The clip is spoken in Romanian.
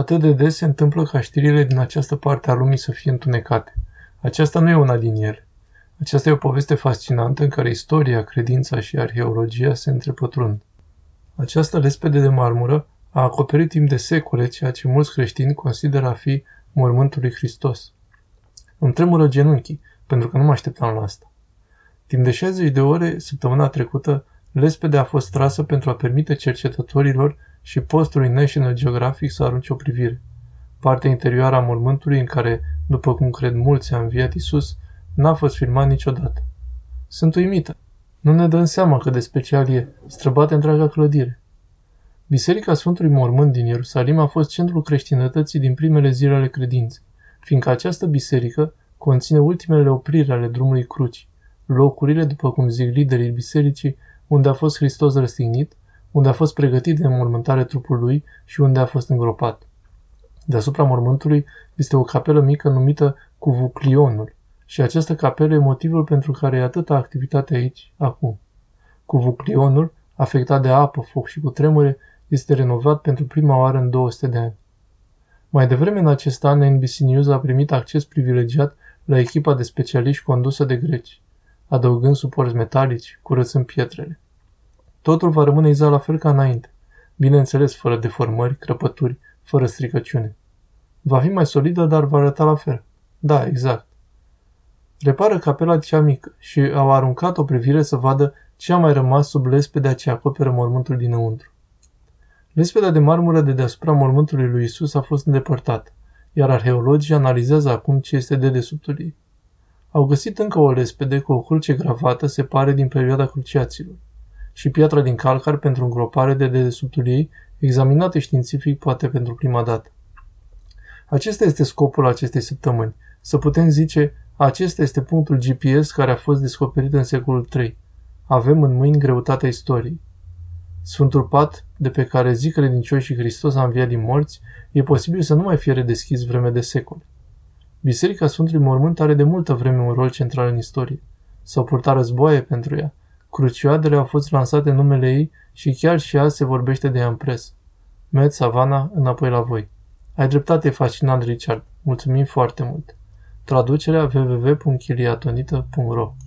Atât de des se întâmplă ca știrile din această parte a lumii să fie întunecate. Aceasta nu e una din ele. Aceasta e o poveste fascinantă în care istoria, credința și arheologia se întrepătrund. Această lespede de marmură a acoperit timp de secole ceea ce mulți creștini consideră a fi mormântul lui Hristos. Îmi tremură genunchii, pentru că nu mă așteptam la asta. Timp de 60 de ore, săptămâna trecută, lespedea a fost trasă pentru a permite cercetătorilor și postului National Geographic să arunce o privire. Partea interioară a mormântului în care, după cum cred mulți, a înviat Isus, n-a fost filmat niciodată. Sunt uimită. Nu ne dăm seama cât de special e. Străbate întreaga clădire. Biserica Sfântului Mormânt din Ierusalim a fost centrul creștinătății din primele zile ale credinței, fiindcă această biserică conține ultimele opriri ale drumului cruci, locurile, după cum zic liderii bisericii, unde a fost Hristos răstignit, unde a fost pregătit de înmormântare trupul lui și unde a fost îngropat. Deasupra mormântului este o capelă mică numită Cuvuclionul și această capelă e motivul pentru care e atâta activitate aici, acum. Cuvuclionul, afectat de apă, foc și cutremure, este renovat pentru prima oară în 200 de ani. Mai devreme în acest an, NBC News a primit acces privilegiat la echipa de specialiști condusă de greci, adăugând suporți metalici, curățând pietrele. Totul va rămâne exact la fel ca înainte, bineînțeles fără deformări, crăpături, fără stricăciune. Va fi mai solidă, dar va arăta la fel. Da, exact. Repară capela cea mică și au aruncat o privire să vadă ce a mai rămas sub lespedea ce acoperă mormântul dinăuntru. Lespedea de marmură de deasupra mormântului lui Isus a fost îndepărtată, iar arheologii analizează acum ce este dedesubtul ei. Au găsit încă o lespede cu o cruce gravată se pare din perioada cruciaților și piatra din calcar pentru îngropare de dedesubtul ei, examinate științific poate pentru prima dată. Acesta este scopul acestei săptămâni, să putem zice, acesta este punctul GPS care a fost descoperit în secolul III. Avem în mâini greutatea istoriei. Sfântul pat, de pe care zic credincioșii Hristos a înviat din morți, e posibil să nu mai fie redeschis vreme de secole. Biserica Sfântului Mormânt are de multă vreme un rol central în istorie. S-au purtat războaie pentru ea. Crucioadele au fost lansate în numele ei și chiar și azi se vorbește de ea în presă. Med Savana, înapoi la voi. Ai dreptate, fascinant, Richard. Mulțumim foarte mult. Traducerea www.chiliatonita.ro